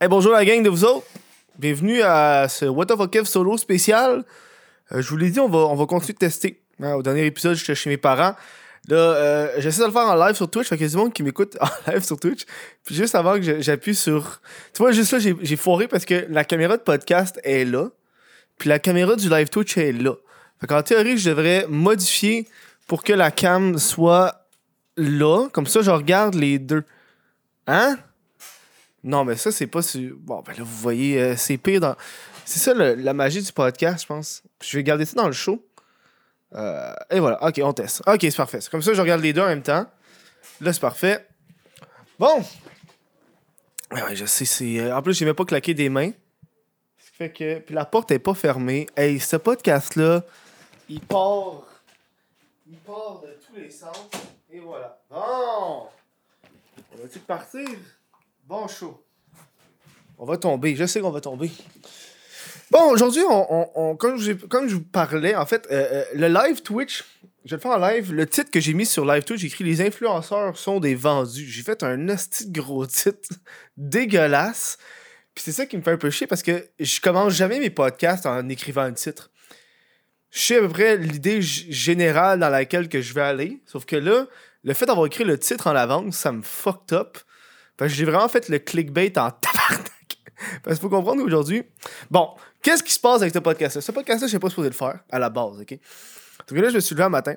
Hey, bonjour la gang de vous autres. Bienvenue à ce What the fuck Kev solo spécial. Euh, je vous l'ai dit, on va, on va continuer de tester. Hein, au dernier épisode, j'étais chez mes parents. Là, euh, j'essaie de le faire en live sur Twitch. Fait qu'il y a du monde qui m'écoute en live sur Twitch. Puis juste avant que j'appuie sur. Tu vois, juste là, j'ai foiré parce que la caméra de podcast est là. Puis la caméra du live Twitch est là. Fait qu'en théorie, je devrais modifier pour que la cam soit là. Comme ça, je regarde les deux. Hein? Non, mais ça, c'est pas sur. Bon, ben là, vous voyez, euh, c'est pire dans. C'est ça la magie du podcast, je pense. Je vais garder ça dans le show. Euh, et voilà, ok, on teste. Ok, c'est parfait. C'est comme ça, je regarde les deux en même temps. Là, c'est parfait. Bon! Ouais, je sais, c'est. euh, En plus, j'ai même pas claqué des mains. Ce qui fait que. Puis la porte est pas fermée. Hey, ce podcast-là, il part. Il part de tous les sens. Et voilà. Bon! On va-tu partir? Bon show. On va tomber. Je sais qu'on va tomber. Bon, aujourd'hui, on, comme, j'ai- comme je vous parlais, en fait, euh, euh, le live Twitch, je vais le faire en live. Le titre que j'ai mis sur live Twitch, j'ai écrit Les influenceurs sont des vendus. J'ai fait un hostie gros titre dégueulasse. Puis c'est ça qui me fait un peu chier parce que je commence jamais mes podcasts en écrivant un titre. Je sais à peu près l'idée générale dans laquelle que je vais aller. Sauf que là, le fait d'avoir écrit le titre en avance, ça me fucked up. Parce que j'ai vraiment fait le clickbait en tabarnak. Parce qu'il faut comprendre qu'aujourd'hui, bon, qu'est-ce qui se passe avec ce podcast-là? Ce podcast-là, je sais pas supposé le faire à la base, ok? Donc là, je me suis levé un matin.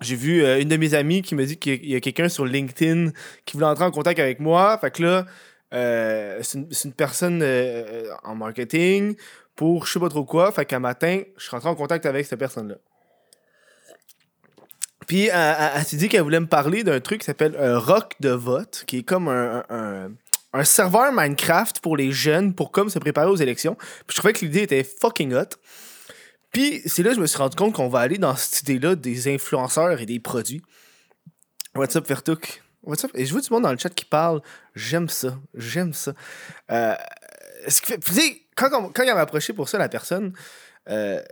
J'ai vu euh, une de mes amies qui me dit qu'il y a- quelqu'un sur LinkedIn qui voulait entrer en contact avec moi. Fait que là, euh, c'est une, c'est une personne euh, en marketing pour je sais pas trop quoi. Fait qu'un matin, je suis rentré en contact avec cette personne-là. Puis elle, elle- s'est dit qu'elle voulait me parler d'un truc qui s'appelle un rock de vote, qui est comme un, un, serveur Minecraft pour les jeunes pour comme se préparer aux élections. Puis je trouvais que l'idée était fucking hot. Puis c'est là que je me suis rendu compte qu'on va aller dans cette idée-là des influenceurs et des produits. What's up, Vertouk? What's up? Et je vois du monde dans le chat qui parle. J'aime ça. J'aime ça. Euh, ce qui fait. Quand, on- quand il m'a approché pour ça, la personne, euh,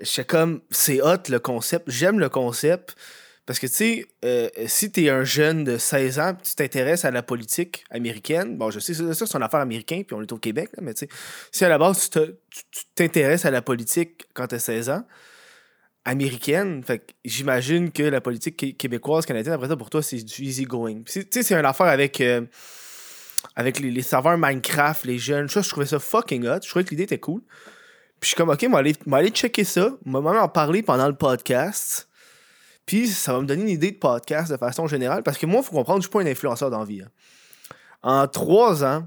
j'étais comme, c'est hot le concept. J'aime le concept. Parce que, tu sais, euh, si t'es un jeune de 16 ans, tu t'intéresses à la politique américaine, bon, je sais, ça, c'est une affaire américaine, puis on est au Québec, là, mais tu sais, si à la base, tu tu tu t'intéresses à la politique quand t'as 16 ans, américaine, fait j'imagine que la politique qué- québécoise, canadienne, après ça, pour toi, c'est du easy going. Tu sais, c'est une affaire avec, euh, avec les, les serveurs Minecraft, les jeunes, ça, je trouvais ça fucking hot, je trouvais que l'idée était cool. Puis je suis comme, ok, moi aller, aller checker ça, moi même en parler pendant le podcast. Puis ça va me donner une idée de podcast de façon générale. Parce que moi, il faut comprendre, je suis pas un influenceur dans la vie. hein. En trois ans,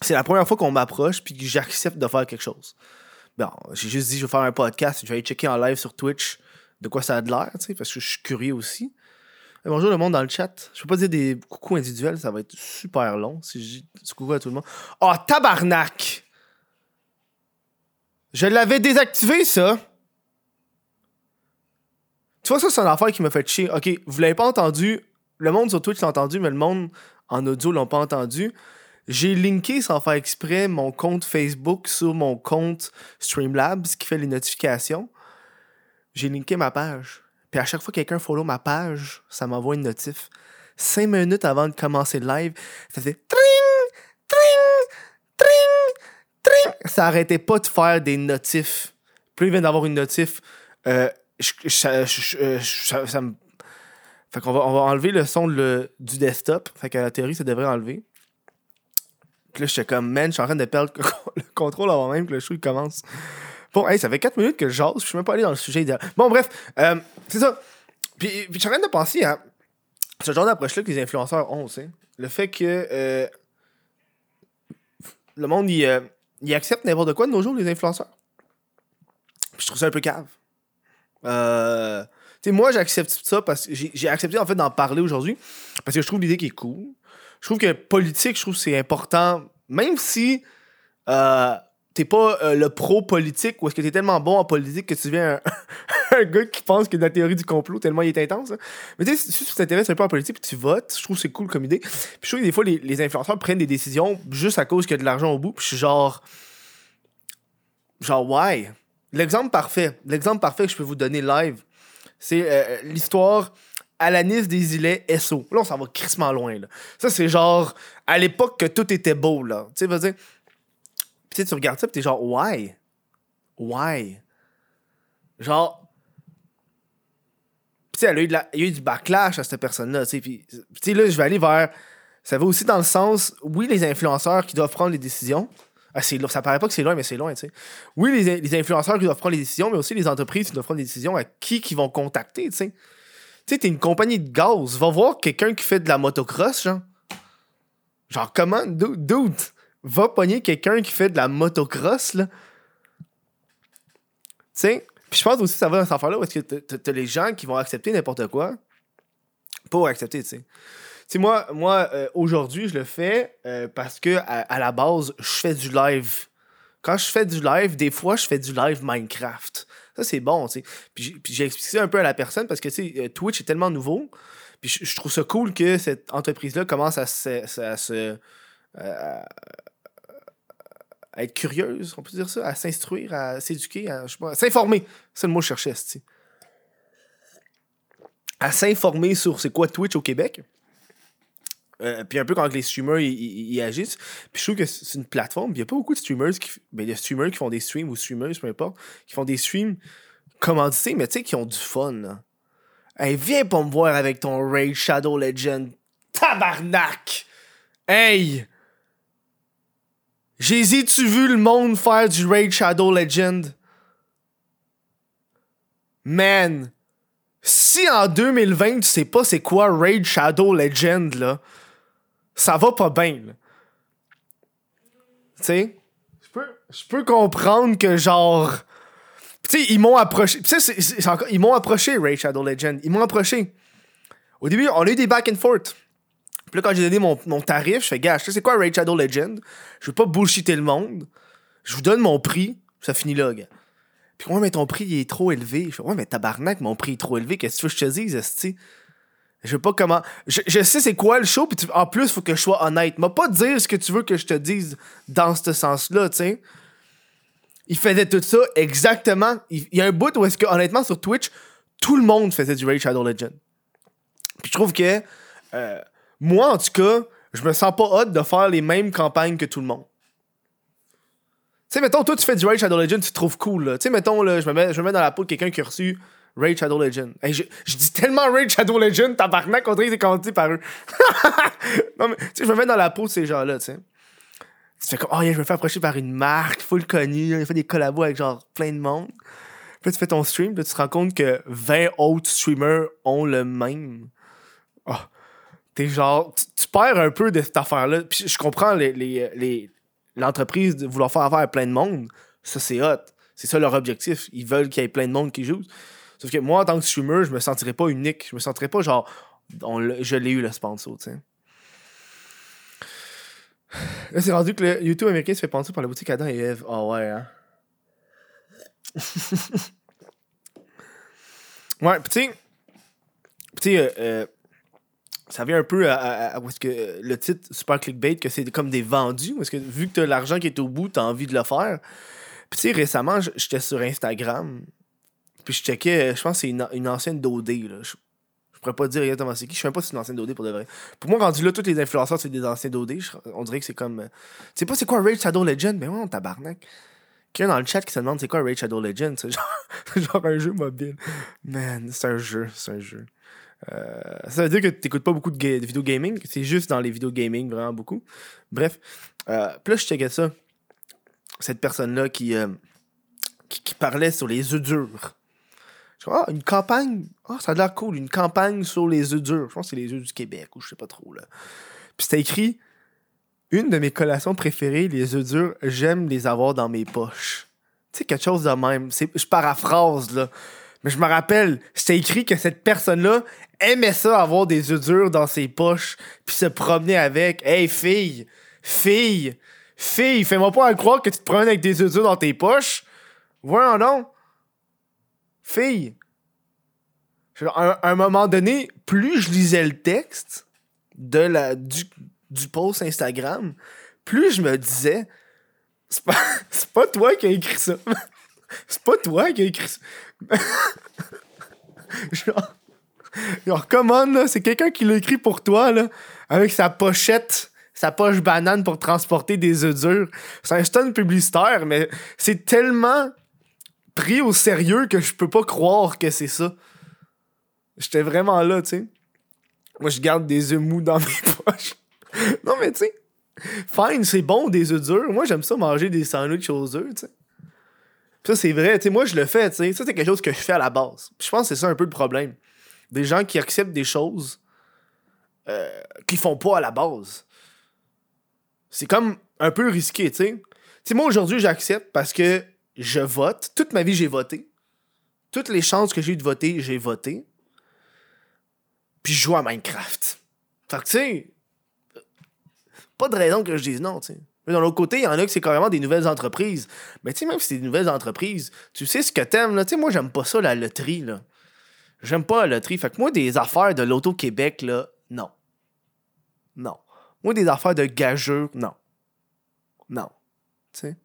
c'est la première fois qu'on m'approche puis que j'accepte de faire quelque chose. Bon, j'ai juste dit, je vais faire un podcast, je vais aller checker en live sur Twitch de quoi ça a de l'air, tu sais, parce que je suis curieux aussi. Et bonjour le monde dans le chat. Je peux pas dire des coucou individuels, ça va être super long si je dis coucou à tout le monde. Oh, tabarnak! Je l'avais désactivé, ça! Tu vois, ça, c'est une affaire qui m'a fait chier. Ok, vous l'avez pas entendu. Le monde sur Twitch l'a entendu, mais le monde en audio l'ont pas entendu. J'ai linké sans faire exprès mon compte Facebook sur mon compte Streamlabs qui fait les notifications. J'ai linké ma page. Puis à chaque fois que quelqu'un follow ma page, ça m'envoie une notif. Cinq minutes avant de commencer le live, ça faisait Ça arrêtait pas de faire des notifs. Là, il vient d'avoir une notif. Euh, ça- me- Fait qu'on va, on va enlever le son du desktop. Fait qu'à la théorie, ça devrait enlever. Puis là, j'étais comme, man, je suis en train de perdre le contrôle avant même que le show commence. Bon, hey, ça fait 4 minutes que je jase, je suis même pas allé dans le sujet. Bon, bref, euh, c'est ça. Puis, puis je suis en train de penser à ce genre d'approche-là que les influenceurs ont, tu sais. Le fait que euh, le monde, il, euh, il accepte n'importe quoi de nos jours, les influenceurs. Je trouve ça un peu cave. Euh, tu sais, moi, j'accepte ça parce que j'ai j'ai accepté en fait d'en parler aujourd'hui parce que je trouve l'idée qui est cool. Je trouve que politique, je trouve que c'est important, même si euh, t'es pas euh, le pro-politique ou est-ce que t'es tellement bon en politique que tu deviens un, gars qui pense que la théorie du complot tellement il est intense. hein. Mais tu sais, si tu t'intéresses un peu en politique puis tu votes, je trouve que c'est cool comme idée. Puis je trouve que des fois, les, influenceurs prennent des décisions juste à cause qu'il y a de l'argent au bout. Puis je suis genre. Genre, why? L'exemple parfait, l'exemple parfait que je peux vous donner live, c'est euh, l'histoire Alanis des îlets SO. Là, on s'en va crissement loin, là. Ça, c'est genre à l'époque que tout était beau, là. Tu sais, vas-y. Puis tu regardes ça, pis t'es genre, why? Why? Genre. Tu sais, elle a eu, il y a eu du backlash à cette personne-là, tu sais. Puis, tu sais, là, je vais aller vers. Ça va aussi dans le sens, oui, les influenceurs qui doivent prendre les décisions. Ah, c'est, ça paraît pas que c'est loin, mais c'est loin, tu sais. Oui, les, les influenceurs qui doivent prendre les décisions, mais aussi les entreprises qui doivent prendre des décisions à qui qui vont contacter, tu sais. Tu sais, t'es une compagnie de gaz, va voir quelqu'un qui fait de la motocross, genre. Genre, comment, dude, va pogner quelqu'un qui fait de la motocross, là. Tu sais, puis je pense aussi que ça va dans cette affaire-là où est-ce que t'as- les gens qui vont accepter n'importe quoi pour accepter, tu sais. Tu sais, moi, moi euh, aujourd'hui, je le fais euh, parce que à, la base, je fais du live. Quand je fais du live, des fois, je fais du live Minecraft. Ça, c'est bon, tu sais. Puis j'ai- expliqué ça un peu à la personne parce que, tu sais, euh, Twitch est tellement nouveau. Puis je, trouve ça cool que cette entreprise-là commence à se... être curieuse, on peut dire ça, à s'instruire, à s'éduquer, à, je sais pas, à s'informer. C'est le mot que je cherchais, À s'informer sur c'est quoi Twitch au Québec. Euh, puis un peu quand les streamers ils- agissent. Puis je trouve que c'est une plateforme. Il n'y a pas beaucoup de streamers qui. Ben, il y a streamers qui font des streams ou streamers, peu importe, qui font des streams commandités, mais tu sais, qui ont du fun. Hey, viens pas me voir avec ton Raid Shadow Legend. Tabarnak! Hey! J'ai tu vu le monde faire du Raid Shadow Legend? Man! Si en 2020 tu sais pas c'est quoi Raid Shadow Legend, là, ça va pas bien, là. Tu sais? Je peux, je peux comprendre que genre. Tu sais, ils m'ont approché. Tu sais, ils m'ont approché, Raid Shadow Legend. Ils m'ont approché. Au début, on a eu des back and forth. Puis là, quand j'ai donné mon, mon tarif, je fais, gars, sais c'est quoi Raid Shadow Legend? Je veux pas bullshitter le monde. Je vous donne mon prix, ça finit là, gars. Puis ouais, mais ton prix, il est trop élevé. Je fais, ouais, mais tabarnak, mon prix est trop élevé. Qu'est-ce que tu veux que je te dise, esti? Je veux pas comment. Je, sais c'est quoi le show, puis tu- en plus, faut que je sois honnête. M'a pas dire ce que tu veux que je te dise dans ce sens-là, tu sais. Il faisait tout ça exactement. Il il y a un bout où est-ce que, honnêtement, sur Twitch, tout le monde faisait du Raid Shadow Legend. Puis je trouve que, euh, moi, en tout cas, je me sens pas hot de faire les mêmes campagnes que tout le monde. Tu sais, mettons, toi, tu fais du Raid Shadow Legend, tu te trouves cool. Tu sais, mettons, là, je me mets, je me mets dans la peau de quelqu'un qui a reçu Raid Shadow Legend. Je, dis tellement Raid Shadow Legend, tabarnak, on dirait que c'est commandité par eux. non, mais, tu sais, je me mets dans la peau de ces gens-là, tu sais. Tu fais comme, oh, yeah, je me fais approcher par une marque full connue, il fait des collabos avec genre plein de monde. Puis là, tu fais ton stream, là, tu te rends compte que 20 autres streamers ont le même. Oh, t'es genre, tu, perds un peu de cette affaire-là. Puis je comprends les, les, les- l'entreprise de vouloir faire affaire à plein de monde. Ça, c'est hot. C'est ça leur objectif. Ils veulent qu'il y ait plein de monde qui joue. Sauf que moi, en tant que streamer, je me sentirais pas unique. Je me sentirais pas genre, je l'ai eu le sponsor, tu sais. Là, c'est rendu que le YouTube américain se fait penser par la boutique Adam et Eve. Ah ouais, hein. ouais, pis tu sais, ça vient un peu à, est-ce que euh, le titre super clickbait que c'est comme des vendus est-ce que vu que t'as l'argent qui est au bout t'as envie de le faire. Puis tu sais récemment j'étais sur Instagram puis je checkais je pense que c'est une, ancienne d'OD je, pourrais pas dire exactement c'est qui je sais même pas si c'est une ancienne d'OD pour de vrai. Pour moi rendu là tous les influenceurs c'est des anciens d'OD on dirait que c'est comme euh, tu sais pas c'est quoi Raid Shadow Legend mais ouais on tabarnak. Quelqu'un dans le chat qui se demande c'est quoi Raid Shadow Legend c'est genre, genre un jeu mobile. Man c'est un jeu c'est un jeu euh, ça veut dire que tu n'écoutes pas beaucoup de, vidéo gaming, c'est juste dans les vidéos gaming, vraiment beaucoup. Bref. Euh, là, je checkais ça. Cette personne-là qui, euh, qui, qui parlait sur les œufs durs. Je dis, ah, une campagne. Ah, ça a l'air cool, une campagne sur les œufs durs. Je pense que c'est les œufs du Québec ou je sais pas trop. là. Puis c'était écrit Une de mes collations préférées, les œufs durs, j'aime les avoir dans mes poches. Tu sais, quelque chose de même. Je paraphrase, là. Mais je me rappelle, c'était écrit que cette personne-là aimait ça, avoir des œufs durs dans ses poches, puis se promener avec. Hey, fille, fille, fille, fais-moi pas croire que tu te promènes avec des œufs durs dans tes poches. Voyons non. Fille. À un, moment donné, plus je lisais le texte de la, du, post Instagram, plus je me disais, c'est pas, pas toi qui as écrit ça. C'est pas toi qui as écrit ça. Genre, Genre, là, c'est quelqu'un qui l'a écrit pour toi, là, avec sa pochette, sa poche banane pour transporter des œufs durs. C'est un stun publicitaire, mais c'est tellement pris au sérieux que je peux pas croire que c'est ça. J'étais vraiment là, tu sais. Moi, je garde des œufs mous dans mes poches. non, mais tu sais, fine, c'est bon des œufs durs. Moi, j'aime ça manger des sandwichs aux œufs, tu sais. Ça, c'est vrai, tu sais, moi, je le fais, tu sais. Ça, c'est quelque chose que je fais à la base. je pense que c'est ça un peu le problème. Des gens qui acceptent des choses euh, qu'ils font pas à la base. C'est comme un peu risqué, tu sais. Tu moi, aujourd'hui, j'accepte parce que je vote. Toute ma vie, j'ai voté. Toutes les chances que j'ai eu de voter, j'ai voté. Puis je joue à Minecraft. Fait que, tu sais, pas de raison que je dise non, tu sais. Mais d'un l'autre côté, il y en a que c'est carrément des nouvelles entreprises. Mais tu sais, même si c'est des nouvelles entreprises, tu sais ce que t'aimes, là. Tu moi, j'aime pas ça, la loterie, là. J'aime pas la loterie. Fait que moi, des affaires de l'Auto-Québec, là, non. Non. Moi, des affaires de gageux, non. Non. Tu sais?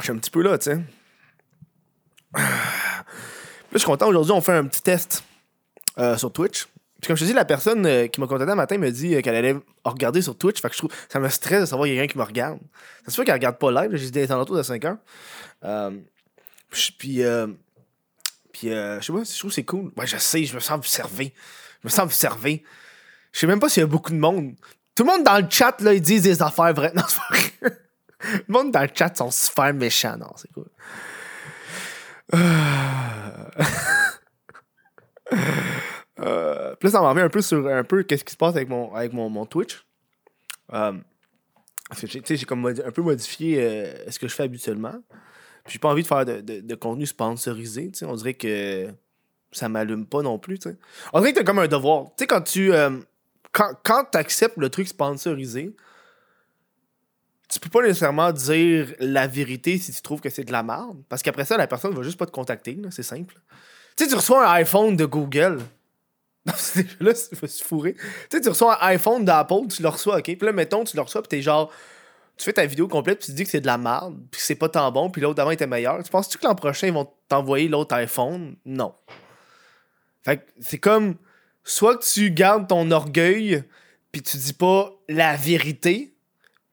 Je suis un petit peu là, tu sais. Là, je suis content. Aujourd'hui, on fait un petit test euh, sur Twitch. Comme je te dis, la personne euh, qui m'a contacté un matin me dit euh, qu'elle allait regarder sur Twitch. Fait que je trouve ça me stresse de savoir qu'il y a quelqu'un qui me regarde. C'est sûr qu'elle regarde pas live. J'ai dit autour de 5 heures. puis, puis je sais pas, je trouve que c'est cool. Je sais, je me sens observé. Je me sens observé. Je sais même pas s'il y a beaucoup de monde. Tout le monde dans le chat, là, ils disent des affaires vraies. Non, c'est Le monde dans le chat sont super méchants. Non, c'est cool. Euh... là, ça m'a remis un peu sur un peu qu'est-ce qui se passe avec mon, avec mon, mon Twitch. Euh, parce que j'ai comme un peu modifié euh, ce que je fais habituellement. Puis j'ai pas envie de faire de, de, contenu sponsorisé. On dirait que ça m'allume pas non plus. On dirait que t'as comme un devoir. Quand tu. Quand, quand tu acceptes le truc sponsorisé, tu peux pas nécessairement dire la vérité si tu trouves que c'est de la merde. Parce qu'après ça, la personne va juste pas te contacter. C'est simple. Tu sais, tu reçois un iPhone de Google. là, je me suis fourré. Tu sais, tu reçois un iPhone d'Apple, tu le reçois, ok? Puis là, mettons, tu le reçois, puis t'es genre. Tu fais ta vidéo complète, puis tu dis que c'est de la merde, puis c'est pas tant bon, puis l'autre d'avant était meilleur. Tu penses-tu que l'an prochain, ils vont t'envoyer l'autre iPhone? Non. Fait que c'est comme. Soit tu gardes ton orgueil, puis tu dis pas la vérité,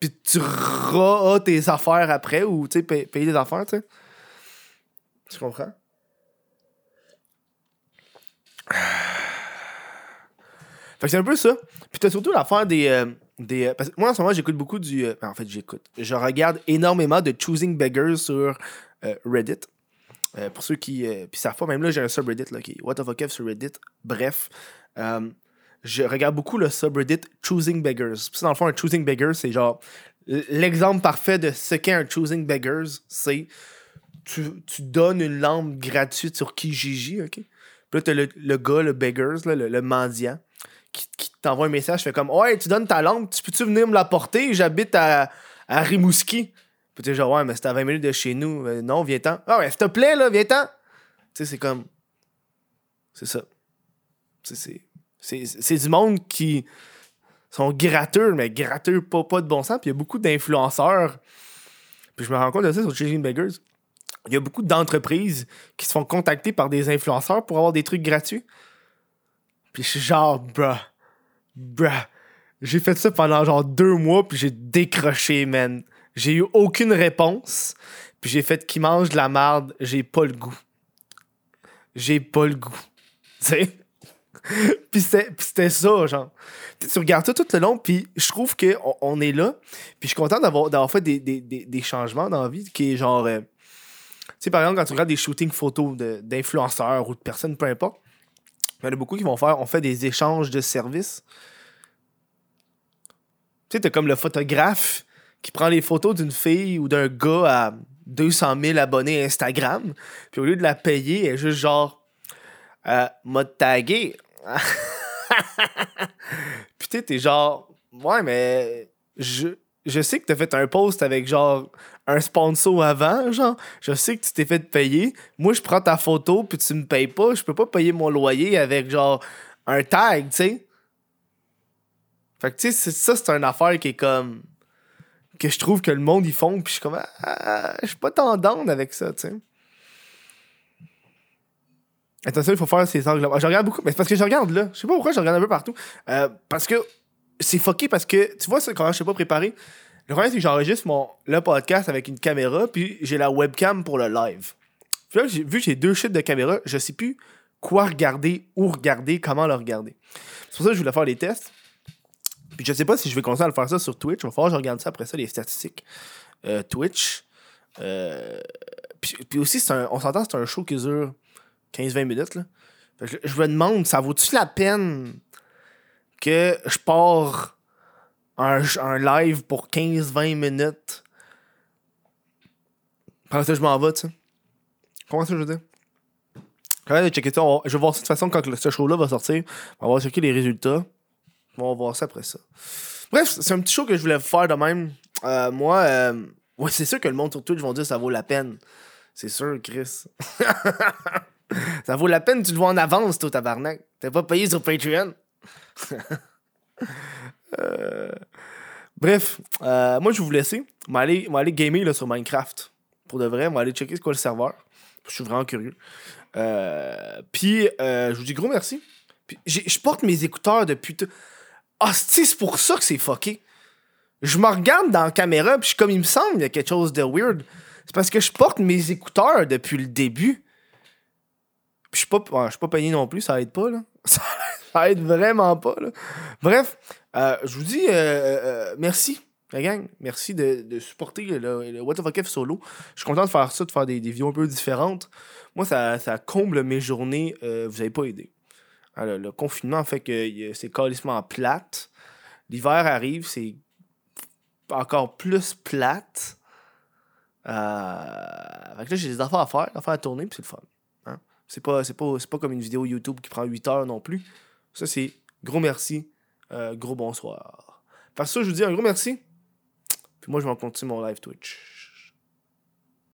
puis tu ras tes affaires après ou tu sais payer des affaires, tu sais. Tu comprends? Fait que c'est un peu ça. Puis t'as surtout l'affaire des. Euh, des euh, parce que moi en ce moment j'écoute beaucoup du. Euh, en fait j'écoute. Je regarde énormément de Choosing Beggars sur Reddit. pour ceux qui. puis ça fait même là j'ai un subreddit là, qui What the fuck sur Reddit. Bref je regarde beaucoup le subreddit Choosing Beggars. Puis dans le fond, un Choosing Beggars, c'est genre l'exemple parfait de ce qu'est un Choosing Beggars, c'est tu, tu donnes une lampe gratuite sur Kijiji, ok? Puis là, t'as le, le gars, le Beggars, le, mendiant, qui, t'envoie un message, fait comme Ouais, tu donnes ta lampe, tu peux-tu venir me l'apporter? J'habite à, à Rimouski. Puis tu genre, ouais, mais c'est à 20 minutes de chez nous. Euh, non, viens-t'en. Ah ouais, s'il te plaît, là, viens-t'en. Tu sais, c'est comme. C'est ça. C'est c'est du monde qui sont gratteux, mais gratteux, pas, pas de bon sens. Puis il y a beaucoup d'influenceurs. Puis je me rends compte de ça sur Chasing Beggars. Il y a beaucoup d'entreprises qui se font contacter par des influenceurs pour avoir des trucs gratuits. Puis je suis genre, bruh, bruh. J'ai fait ça pendant genre deux mois, puis j'ai décroché, man. J'ai eu aucune réponse. Puis j'ai fait qui mange de la merde, j'ai pas le goût. J'ai pas le goût. Tu sais? puis c'était ça, genre. tu regardes ça tout le long, puis je trouve qu'on on est là. Puis je suis content d'avoir fait des, des, des, changements dans la vie, qui est genre. Euh, tu sais, par exemple, quand tu regardes des shootings photos d'influenceurs ou de personnes, peu importe, il y en a beaucoup qui vont faire. On fait des échanges de services. Tu sais, t'as comme le photographe qui prend les photos d'une fille ou d'un gars à 200 000 abonnés Instagram, puis au lieu de la payer, elle est juste genre. Euh, m'a tagué Putain, t'es genre, ouais, mais je, je sais que t'as fait un post avec genre un sponsor avant, genre, je sais que tu t'es fait payer. Moi, je prends ta photo puis tu me payes pas. Je peux pas payer mon loyer avec genre un tag, tu sais. Fait que, tu sais, ça, c'est une affaire qui est comme. que je trouve que le monde, ils font, puis je suis comme. Ah, je suis pas tendance avec ça, tu sais. Attention, il faut faire ces angles. Je regarde beaucoup, mais c'est parce que je regarde là. Je sais pas pourquoi je regarde un peu partout. Euh, parce que c'est fucké parce que tu vois, ça, quand je sais pas préparer, le problème c'est que j'enregistre mon le podcast avec une caméra, puis j'ai la webcam pour le live. Puis là, vu que j'ai deux shit de caméra, je sais plus quoi regarder, où regarder, comment le regarder. C'est pour ça que je voulais faire les tests. Puis je sais pas si je vais continuer à le faire ça sur Twitch. Il va falloir que je regarde ça après ça, les statistiques. Euh, Twitch. Euh, puis, aussi, un- on s'entend, c'est un show qui dure 15-20 minutes. Là. Je, je me demande, ça vaut-tu la peine que je pars un, un live pour 15-20 minutes? Après ça, je m'en vais, tu sais. Comment ça, je veux dire? Quand même, checker je vais voir ça de toute façon quand ce show-là va sortir. On va checker les résultats. On va voir ça après ça. Bref, c'est un petit show que je voulais faire de même. Euh, moi, euh, ouais, c'est sûr que le monde sur Twitch vont dire ça vaut la peine. C'est sûr, Chris. ça vaut la peine, tu le vois en avance, toi, tabarnak. T'es pas payé sur Patreon. Euh, Bref, euh, moi, je vais vous laisser. Je vais aller, gamer là, sur Minecraft. Pour de vrai, on va aller checker c'est quoi le serveur. Je suis vraiment curieux. Euh, Puis, je vous dis gros merci. Je porte mes écouteurs depuis. t- Ah, c'est pour ça que c'est fucké. Je me regarde dans la caméra, puis comme il me semble, il y a quelque chose de weird. C'est parce que je porte mes écouteurs depuis le début. Puis je suis pas, je suis pas payé non plus, ça aide pas, là. ça aide vraiment pas, là. Bref, euh, je vous dis euh, euh, merci, la gang. Merci de, de supporter le, What the fuck If solo. Je suis content de faire ça, de faire des, des vidéos un peu différentes. Moi, ça, ça comble mes journées. vous avez pas aidé. Le, confinement fait que c'est calissement plate. L'hiver arrive, c'est encore plus plate. Fait que là, j'ai des affaires à faire, des affaires à tourner, puis c'est le fun. Hein? C'est pas, pas comme une vidéo YouTube qui prend 8 heures non plus. Ça, c'est gros merci, euh, gros bonsoir. Parce que ça, je vous dis un gros merci. Puis moi, je vais continuer mon live Twitch.